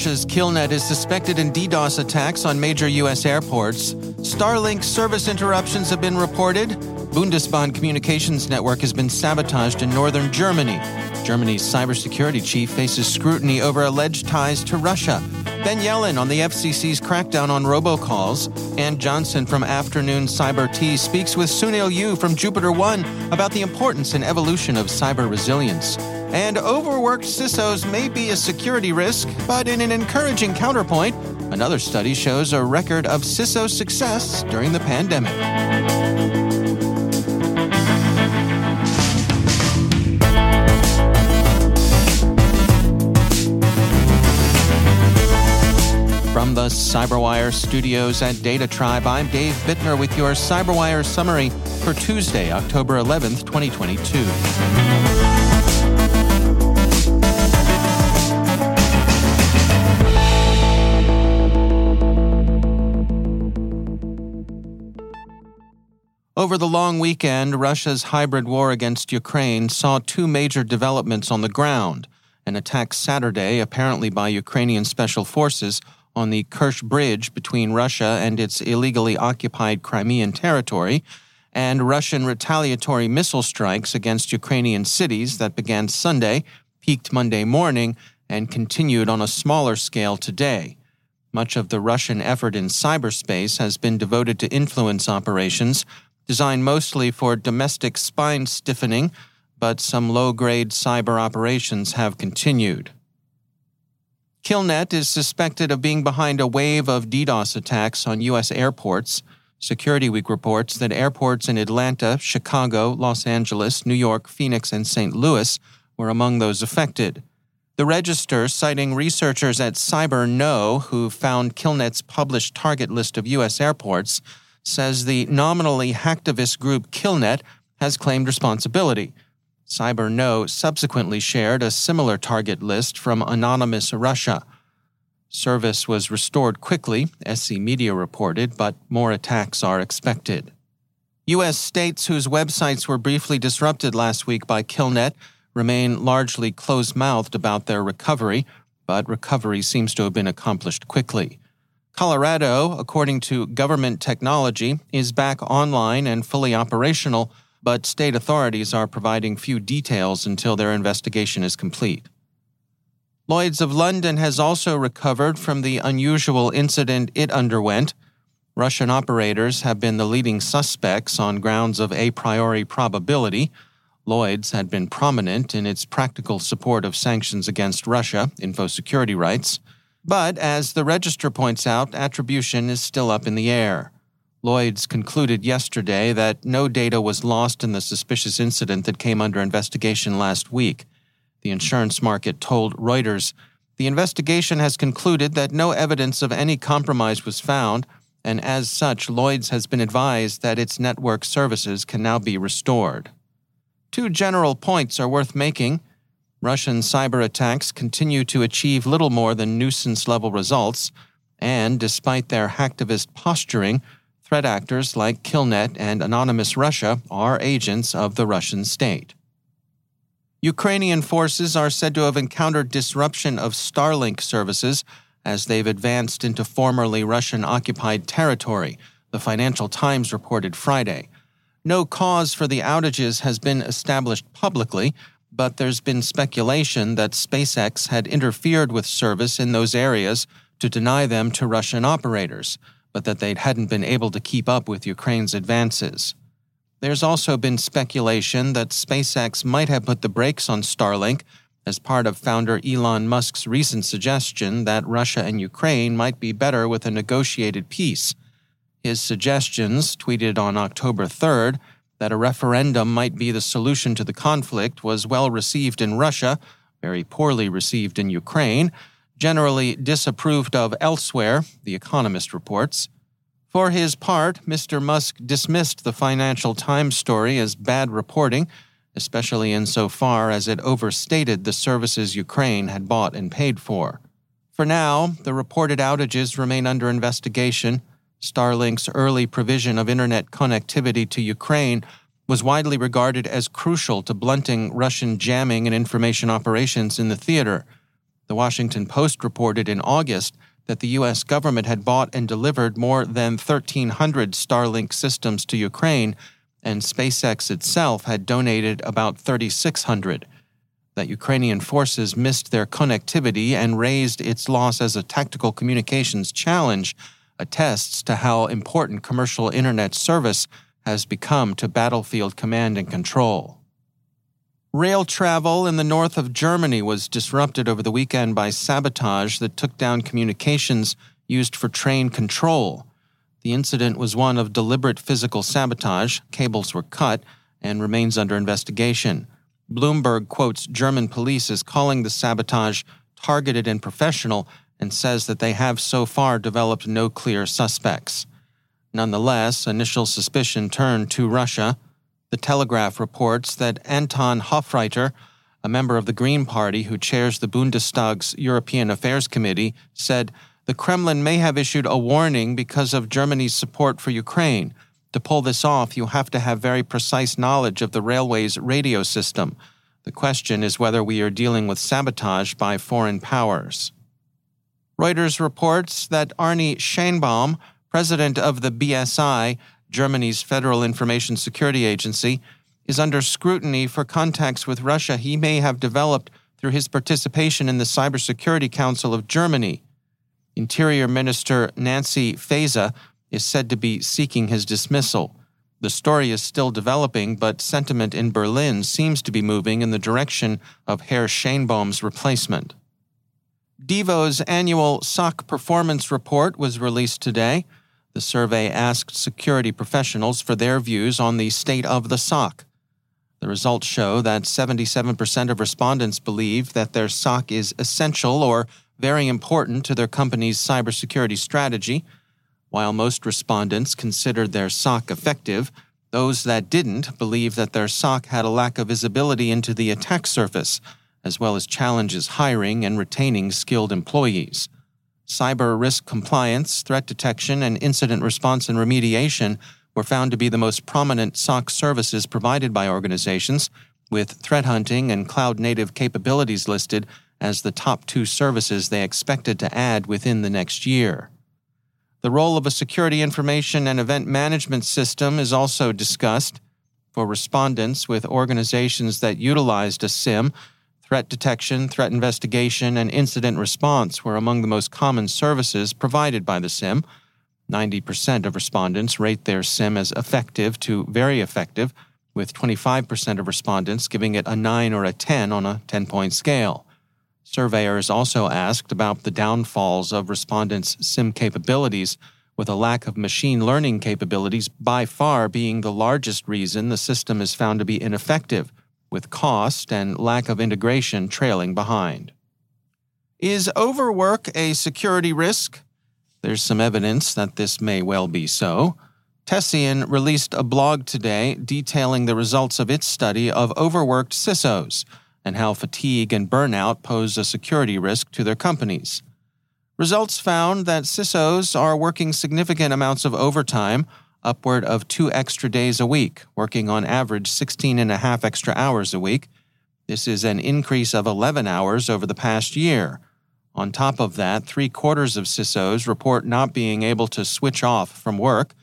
Russia's Killnet is suspected in DDoS attacks on major U.S. airports. Starlink service interruptions have been reported. Bundesbahn communications network has been sabotaged in northern Germany. Germany's cybersecurity chief faces scrutiny over alleged ties to Russia. Ben Yelin on the FCC's crackdown on robocalls. Ann Johnson from Afternoon Cyber Tea speaks with Sounil Yu from Jupiter One about the importance and evolution of cyber resilience. And overworked CISOs may be a security risk, but in an encouraging counterpoint, another study shows a record of CISO success during the pandemic. From the CyberWire studios at Data Tribe, I'm Dave Bittner with your CyberWire summary for Tuesday, October 11th, 2022. Over the long weekend, Russia's hybrid war against Ukraine saw two major developments on the ground an attack Saturday, apparently by Ukrainian special forces, on the Kerch Bridge between Russia and its illegally occupied Crimean territory, and Russian retaliatory missile strikes against Ukrainian cities that began Sunday, peaked Monday morning, and continued on a smaller scale today. Much of the Russian effort in cyberspace has been devoted to influence operations designed mostly for domestic spine stiffening, but some low grade cyber operations have continued. Killnet is suspected of being behind a wave of DDoS attacks on U.S. airports. Security Week reports that airports in Atlanta, Chicago, Los Angeles, New York, Phoenix, and St. Louis were among those affected. The Register, citing researchers at CyberKnow who found Killnet's published target list of U.S. airports, says the nominally hacktivist group Killnet has claimed responsibility. CyberKnow subsequently shared a similar target list from Anonymous Russia. Service was restored quickly, SC Media reported, but more attacks are expected. U.S. states whose websites were briefly disrupted last week by Killnet remain largely close mouthed about their recovery, but recovery seems to have been accomplished quickly. Colorado, according to government technology, is back online and fully operational, but state authorities are providing few details until their investigation is complete. Lloyds of London has also recovered from the unusual incident it underwent. Russian operators have been the leading suspects on grounds of a priori probability. Lloyds had been prominent in its practical support of sanctions against Russia, info security writes. But as the Register points out, attribution is still up in the air. Lloyds concluded yesterday that no data was lost in the suspicious incident that came under investigation last week. The insurance market told Reuters the investigation has concluded that no evidence of any compromise was found, and as such, Lloyds has been advised that its network services can now be restored. Two general points are worth making. Russian cyber attacks continue to achieve little more than nuisance level results, And despite their hacktivist posturing, threat actors like Killnet and Anonymous Russia are agents of the Russian state. Ukrainian forces are said to have encountered disruption of Starlink services as they've advanced into formerly Russian occupied territory, the Financial Times reported Friday. No cause for the outages has been established publicly, but there's been speculation that SpaceX had interfered with service in those areas to deny them to Russian operators, but that they hadn't been able to keep up with Ukraine's advances. There's also been speculation that SpaceX might have put the brakes on Starlink as part of founder Elon Musk's recent suggestion that Russia and Ukraine might be better with a negotiated peace. His suggestions, tweeted on October 3rd, that a referendum might be the solution to the conflict was well received in Russia, very poorly received in Ukraine, generally disapproved of elsewhere, The Economist reports. For his part, Mr. Musk dismissed the Financial Times story as bad reporting, especially insofar as it overstated the services Ukraine had bought and paid for. For now, the reported outages remain under investigation. Starlink's early provision of internet connectivity to Ukraine was widely regarded as crucial to blunting Russian jamming and information operations in the theater. The Washington Post reported in August that the U.S. government had bought and delivered more than 1,300 Starlink systems to Ukraine, and SpaceX itself had donated about 3,600. That Ukrainian forces missed their connectivity and raised its loss as a tactical communications challenge attests to how important commercial internet service has become to battlefield command and control. Rail travel in the north of Germany was disrupted over the weekend by sabotage that took down communications used for train control. The incident was one of deliberate physical sabotage, cables were cut, and remains under investigation. Bloomberg quotes German police as calling the sabotage targeted and professional and says that they have so far developed no clear suspects. Nonetheless, initial suspicion turned to Russia. The Telegraph reports that Anton Hofreiter, a member of the Green Party who chairs the Bundestag's European Affairs Committee, said the Kremlin may have issued a warning because of Germany's support for Ukraine. To pull this off, you have to have very precise knowledge of the railway's radio system. The question is whether we are dealing with sabotage by foreign powers. Reuters reports that Arne Schönbohm, president of the BSI, Germany's Federal Information Security Agency, is under scrutiny for contacts with Russia he may have developed through his participation in the Cybersecurity Council of Germany. Interior Minister Nancy Faeser is said to be seeking his dismissal. The story is still developing, but sentiment in Berlin seems to be moving in the direction of Herr Schönbohm's replacement. Devo's annual SOC performance report was released today. The survey asked security professionals for their views on the state of the SOC. The results show that 77% of respondents believe that their SOC is essential or very important to their company's cybersecurity strategy. While most respondents considered their SOC effective, those that didn't believe that their SOC had a lack of visibility into the attack surface, as well as challenges hiring and retaining skilled employees cyber risk compliance, threat detection, and incident response and remediation were found to be the most prominent SOC services provided by organizations, with threat hunting and cloud native capabilities listed as the top two services they expected to add within the next year. The role of a security information and event management system is also discussed. For respondents with organizations that utilized a SIEM, Threat detection, threat investigation, and incident response were among the most common services provided by the SIEM. 90% of respondents rate their SIEM as effective to very effective, with 25% of respondents giving it a 9 or a 10 on a 10 point scale. Surveyors also asked about the downfalls of respondents' SIEM capabilities, with a lack of machine learning capabilities by far being the largest reason the system is found to be ineffective with cost and lack of integration trailing behind. Is overwork a security risk? There's some evidence that this may well be so. Tessian released a blog today detailing the results of its study of overworked CISOs and how fatigue and burnout pose a security risk to their companies. Results found that CISOs are working significant amounts of overtime, upward of two extra days a week, working on average 16 and a half extra hours a week. This is an increase of 11 hours over the past year. On top of that, three quarters of CISOs report not being able to switch off from work,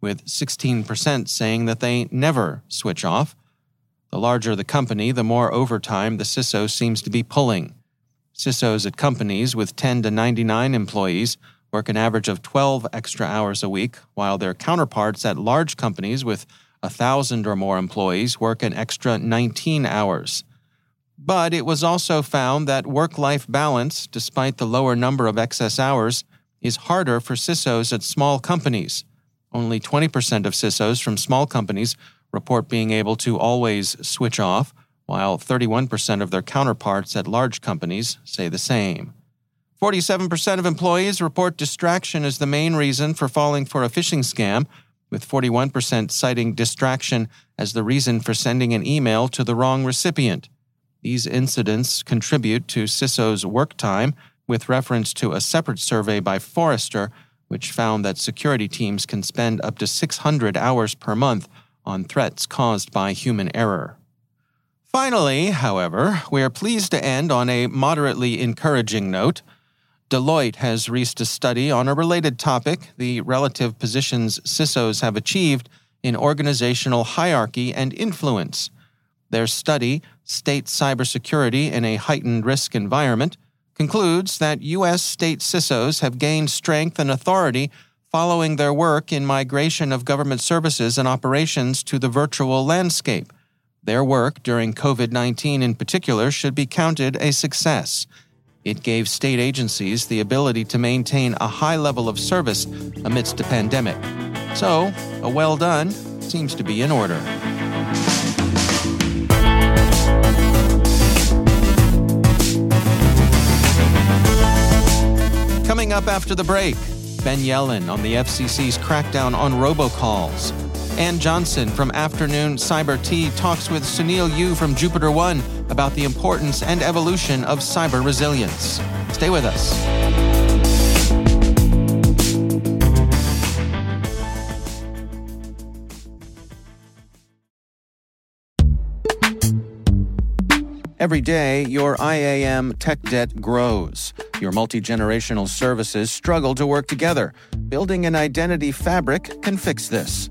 with 16% saying that they never switch off. The larger the company, the more overtime the CISO seems to be pulling. CISOs at companies with 10 to 99 employees work an average of 12 extra hours a week, while their counterparts at large companies with 1,000 or more employees work an extra 19 hours. But it was also found that work life balance, despite the lower number of excess hours, is harder for CISOs at small companies. Only 20% of CISOs from small companies report being able to always switch off, while 31% of their counterparts at large companies say the same. 47% of employees report distraction as the main reason for falling for a phishing scam, with 41% citing distraction as the reason for sending an email to the wrong recipient. These incidents contribute to CISO's work time, with reference to a separate survey by Forrester, which found that security teams can spend up to 600 hours per month on threats caused by human error. Finally, however, we are pleased to end on a moderately encouraging note. Deloitte has released a study on a related topic the relative positions CISOs have achieved in organizational hierarchy and influence. Their study, State Cybersecurity in a Heightened Risk Environment, concludes that U.S. state CISOs have gained strength and authority following their work in migration of government services and operations to the virtual landscape. Their work during COVID 19 in particular should be counted a success. It gave state agencies the ability to maintain a high level of service amidst a pandemic. So, a well done seems to be in order. Coming up after the break, Ben Yelin on the FCC's crackdown on robocalls. Ann Johnson from Afternoon Cyber Tea talks with Sounil Yu from Jupiter One about the importance and evolution of cyber resilience. Stay with us. Every day, your IAM tech debt grows. Your multi generational services struggle to work together. Building an identity fabric can fix this.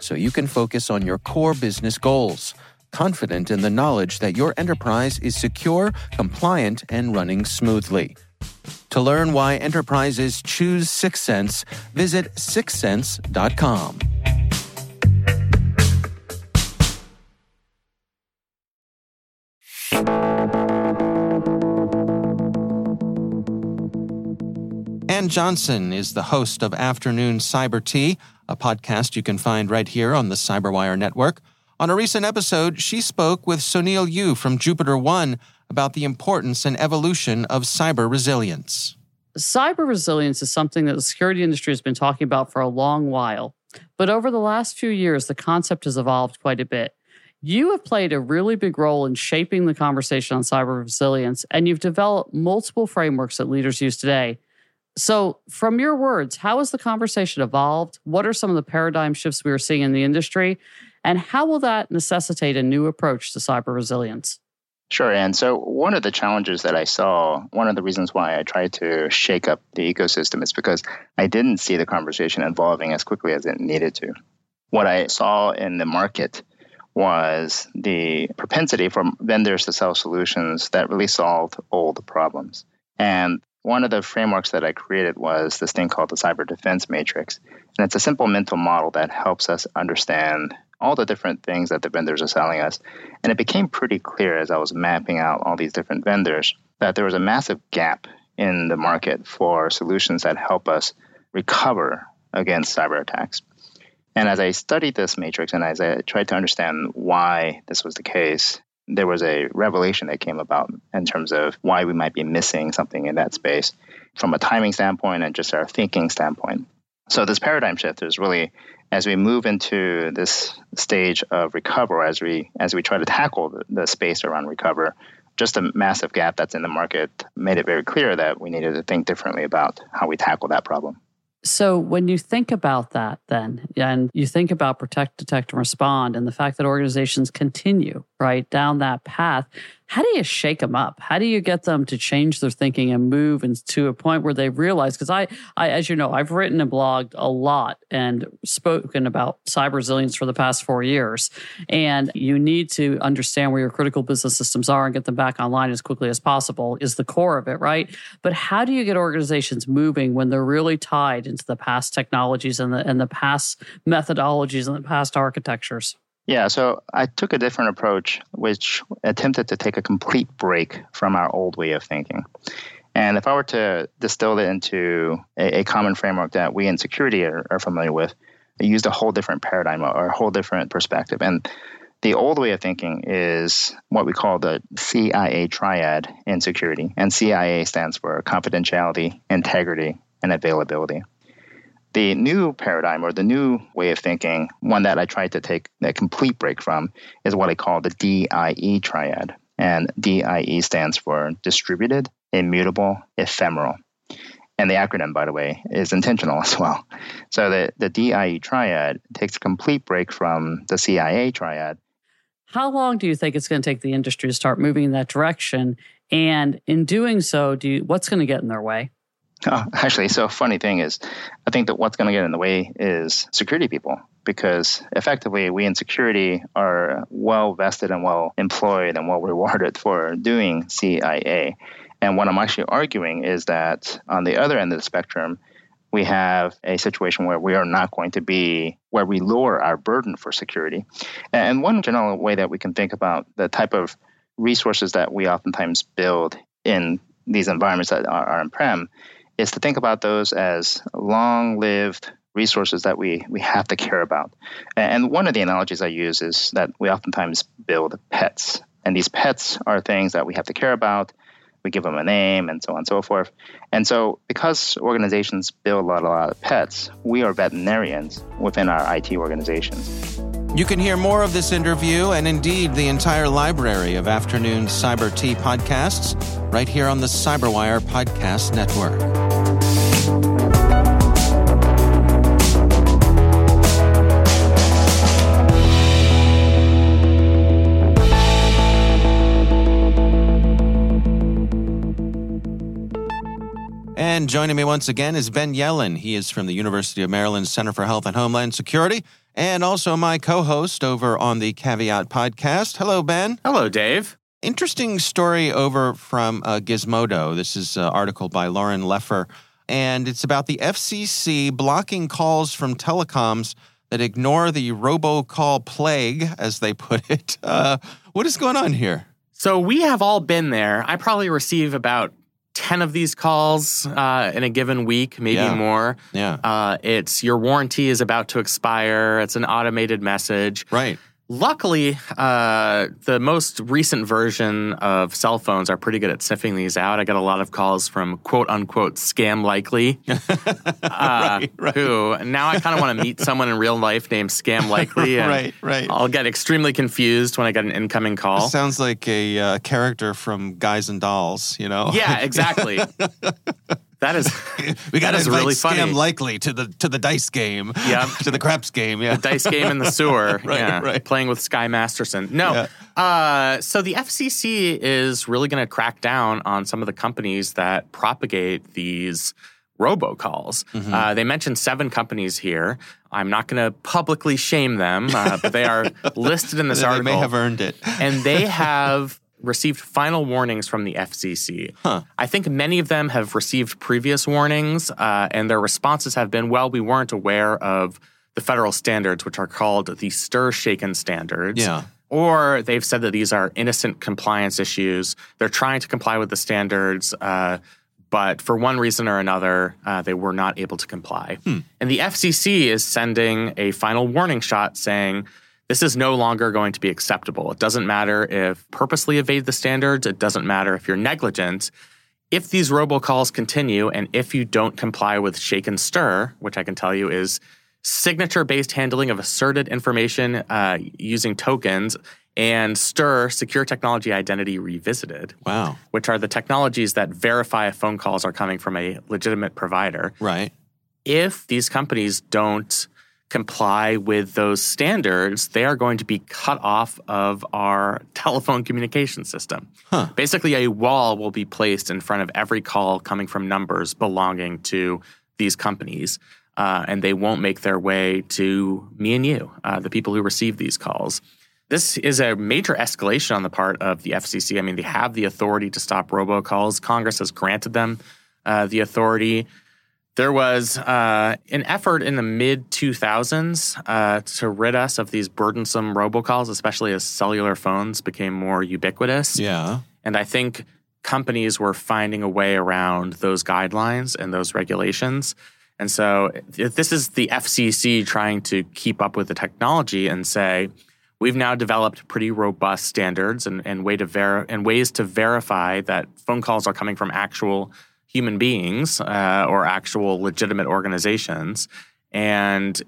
so you can focus on your core business goals. Confident in the knowledge that your enterprise is secure, compliant, and running smoothly. To learn why enterprises choose Syxsense, visit syxsense.com. Ann Johnson is the host of Afternoon Cyber Tea, a podcast you can find right here on the Cyberwire network. On a recent episode, she spoke with Sounil Yu from Jupiter One about the importance and evolution of cyber resilience. Cyber resilience is something that the security industry has been talking about for a long while. But over the last few years, the concept has evolved quite a bit. You have played a really big role in shaping the conversation on cyber resilience, and you've developed multiple frameworks that leaders use today. So, from your words, how has the conversation evolved? What are some of the paradigm shifts we are seeing in the industry? And how will that necessitate a new approach to cyber resilience? Sure. And so, one of the challenges that I saw, one of the reasons why I tried to shake up the ecosystem is because I didn't see the conversation evolving as quickly as it needed to. What I saw in the market was the propensity for vendors to sell solutions that really solved old problems. And one of the frameworks that I created was this thing called the Cyber Defense Matrix. And it's a simple mental model that helps us understand all the different things that the vendors are selling us. And it became pretty clear as I was mapping out all these different vendors that there was a massive gap in the market for solutions that help us recover against cyber attacks. And as I studied this matrix and as I tried to understand why this was the case, there was a revelation that came about in terms of why we might be missing something in that space from a timing standpoint and just our thinking standpoint. So this paradigm shift is really as we move into this stage of recover, as we as we try to tackle the, the space around recover, just a massive gap that's in the market made it very clear that we needed to think differently about how we tackle that problem. So when you think about that, then, and you think about protect, detect, and respond, and the fact that organizations continue right down that path, how do you shake them up? How do you get them to change their thinking and move to a point where they realize? Because I, I, as you know, I've written and blogged a lot and spoken about cyber resilience for the past four years. And you need to understand where your critical business systems are and get them back online as quickly as possible is the core of it, right? But how do you get organizations moving when they're really tied into the past technologies and the and the past methodologies and the past architectures? Yeah, so I took a different approach, which attempted to take a complete break from our old way of thinking. And if I were to distill it into a, a common framework that we in security are, are familiar with, I used a whole different paradigm or a whole different perspective. And the old way of thinking is what we call the CIA triad in security. And CIA stands for confidentiality, integrity, and availability. The new paradigm or the new way of thinking, one that I tried to take a complete break from, is what I call the DIE triad. And DIE stands for distributed, immutable, ephemeral. And the acronym, by the way, is intentional as well. So the, the DIE triad takes a complete break from the CIA triad. How long do you think it's going to take the industry to start moving in that direction? And in doing so, do you, what's going to get in their way? Oh, actually, so funny thing is, I think that what's going to get in the way is security people because effectively we in security are well vested and well employed and well rewarded for doing CIA. And what I'm actually arguing is that on the other end of the spectrum, we have a situation where we are not going to be where we lower our burden for security. And one general way that we can think about the type of resources that we oftentimes build in these environments that are, are on-prem is to think about those as long-lived resources that we we have to care about. And one of the analogies I use is that we oftentimes build pets, and these pets are things that we have to care about. We give them a name and so on and so forth. And so, because organizations build a lot, a lot of pets, we are veterinarians within our IT organizations. You can hear more of this interview and indeed the entire library of afternoon Cyber Tea podcasts right here on the Cyberwire Podcast Network. Joining me once again is Ben Yelin. He is from the University of Maryland Center for Health and Homeland Security and also my co host over on the Caveat podcast. Hello, Ben. Hello, Dave. Interesting story over from uh, Gizmodo. This is an article by Lauren Leffer, and it's about the FCC blocking calls from telecoms that ignore the robocall plague, as they put it. Uh, what is going on here? So, we have all been there. I probably receive about 10 of these calls uh, in a given week, maybe Yeah. more. Yeah. Uh, it's your warranty is about to expire. It's an automated message. right. Luckily, uh, the most recent version of cell phones are pretty good at sniffing these out. I get a lot of calls from quote unquote scam likely, uh, right. who now I kind of want to meet someone in real life named Scam Likely. and Right, right. I'll get extremely confused when I get an incoming call. Sounds like a uh, character from Guys and Dolls, you know? yeah, exactly. that is we got to really Scam funny. Likely to the to the dice game. Yeah. to the craps game. Yeah. dice game in the sewer. Right, yeah, right. Playing with Sky Masterson. No. Uh, so the FCC is really going to crack down on some of the companies that propagate these robocalls. Mm-hmm. Uh, they mentioned seven companies here. I'm not going to publicly shame them, uh, but they are listed in this they article. They may have earned it. and they have received final warnings from the FCC. I think many of them have received previous warnings, uh, and their responses have been, "Well, we weren't aware of the federal standards, which are called the Stir Shaken standards." Yeah. Or they've said that these are innocent compliance issues. They're trying to comply with the standards. Uh, but for one reason or another, uh, they were not able to comply. And the FCC is sending a final warning shot saying this is no longer going to be acceptable. It doesn't matter if purposely evade the standards, it doesn't matter if you're negligent. If these robocalls continue and if you don't comply with shake and stir, which I can tell you is signature based handling of asserted information uh, using tokens, and stir secure technology identity revisited Wow. which are the technologies that verify if phone calls are coming from a legitimate provider. Right. If these companies don't comply with those standards, they are going to be cut off of our telephone communication system. Basically, a wall will be placed in front of every call coming from numbers belonging to these companies. Uh, and they won't make their way to me and you, uh, the people who receive these calls. This is a major escalation on the part of the FCC. I mean, they have the authority to stop robocalls. Congress has granted them uh, the authority. There was uh, an effort in the mid 2000s uh, to rid us of these burdensome robocalls, especially as cellular phones became more ubiquitous. Yeah. And I think companies were finding a way around those guidelines and those regulations. And so if this is the FCC trying to keep up with the technology and say, we've now developed pretty robust standards and, and, way to ver- and ways to verify that phone calls are coming from actual human beings uh, or actual legitimate organizations. And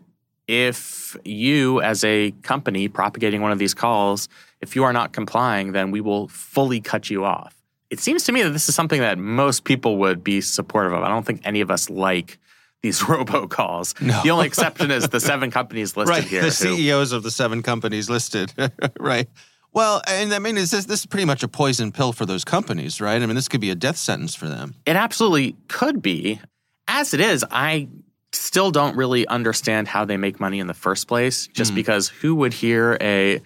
if you, as a company propagating one of these calls, if you are not complying, then we will fully cut you off. It seems to me that this is something that most people would be supportive of. I don't think any of us like these robocalls. The only exception is the seven companies listed right. here. The who- CEOs of the seven companies listed. right. Well, and I mean, is this this is pretty much a poison pill for those companies, right? I mean, this could be a death sentence for them. It absolutely could be. As it is, I still don't really understand how they make money in the first place. Just hmm. because who would hear a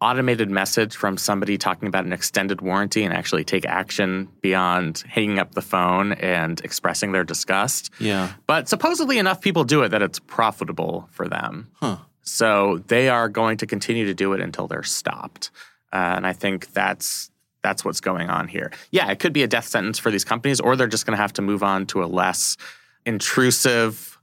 automated message from somebody talking about an extended warranty and actually take action beyond hanging up the phone and expressing their disgust? Yeah. But supposedly enough people do it that it's profitable for them. Huh. So they are going to continue to do it until they're stopped. Uh, and I think that's that's what's going on here. Yeah, it could be a death sentence for these companies, or they're just going to have to move on to a less intrusive,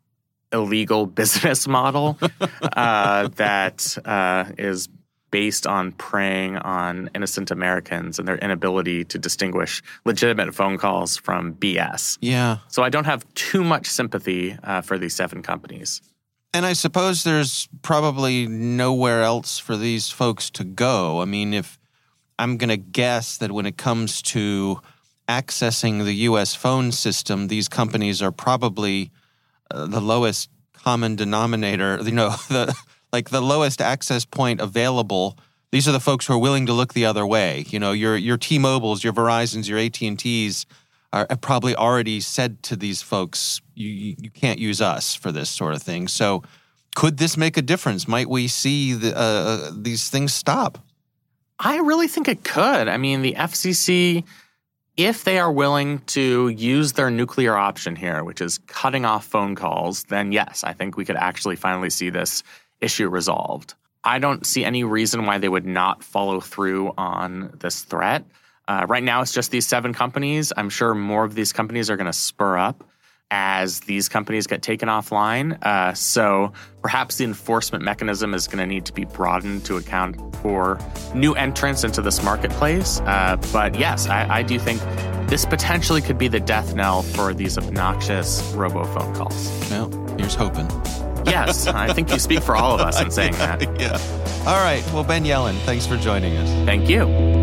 illegal business model uh, that uh, is based on preying on innocent Americans and their inability to distinguish legitimate phone calls from BS. Yeah. So I don't have too much sympathy uh, for these seven companies. And I suppose there's probably nowhere else for these folks to go. I mean, if I'm going to guess that when it comes to accessing the US phone system, these companies are probably uh, the lowest common denominator, you know, the like the lowest access point available. These are the folks who are willing to look the other way. You know, your your T-Mobiles, your Verizons, your AT&Ts are probably already said to these folks, you, you can't use us for this sort of thing. So, could this make a difference? Might we see the, uh, these things stop? I really think it could. I mean, the FCC, if they are willing to use their nuclear option here, which is cutting off phone calls, then yes, I think we could actually finally see this issue resolved. I don't see any reason why they would not follow through on this threat. Uh, right now, it's just these seven companies. I'm sure more of these companies are going to spur up as these companies get taken offline. Uh, so perhaps the enforcement mechanism is going to need to be broadened to account for new entrants into this marketplace. Uh, but yes, I, I, do think this potentially could be the death knell for these obnoxious robophone calls. Well, here's hoping. yes, I think you speak for all of us in saying that. yeah. All right. Well, Ben Yelin, thanks for joining us. Thank you.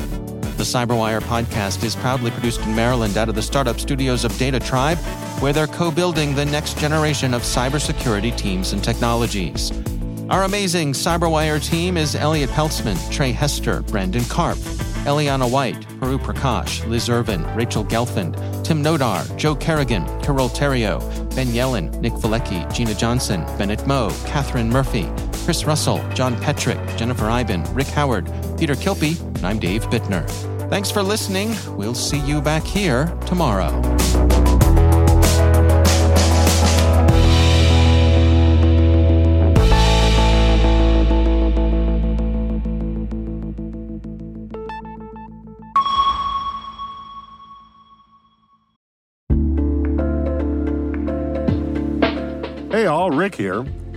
The Cyberwire podcast is proudly produced in Maryland out of the startup studios of Data Tribe, where they're co building the next generation of cybersecurity teams and technologies. Our amazing Cyberwire team is Elliott Peltzman, Tre Hester, Brandon Karpf, Eliana White, Puru Prakash, Liz Irvin, Rachel Gelfand, Tim Nodar, Joe Carrigan, Carole Theriault, Ben Yelin, Nick Veliky, Gina Johnson, Bennett Moe, Catherine Murphy, Chris Russell, John Petrik, Jennifer Eiben, Rick Howard, Peter Kilpe, and I'm Dave Bittner. Thanks for listening. We'll see you back here tomorrow. Hey all, Rick here.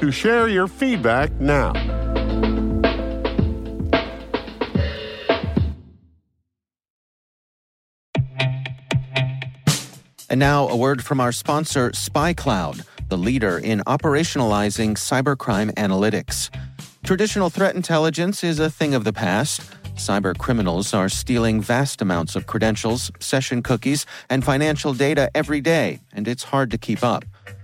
to share your feedback now. And now, a word from our sponsor, SpyCloud, the leader in operationalizing cybercrime analytics. Traditional threat intelligence is a thing of the past. Cyber criminals are stealing vast amounts of credentials, session cookies, and financial data every day, and it's hard to keep up.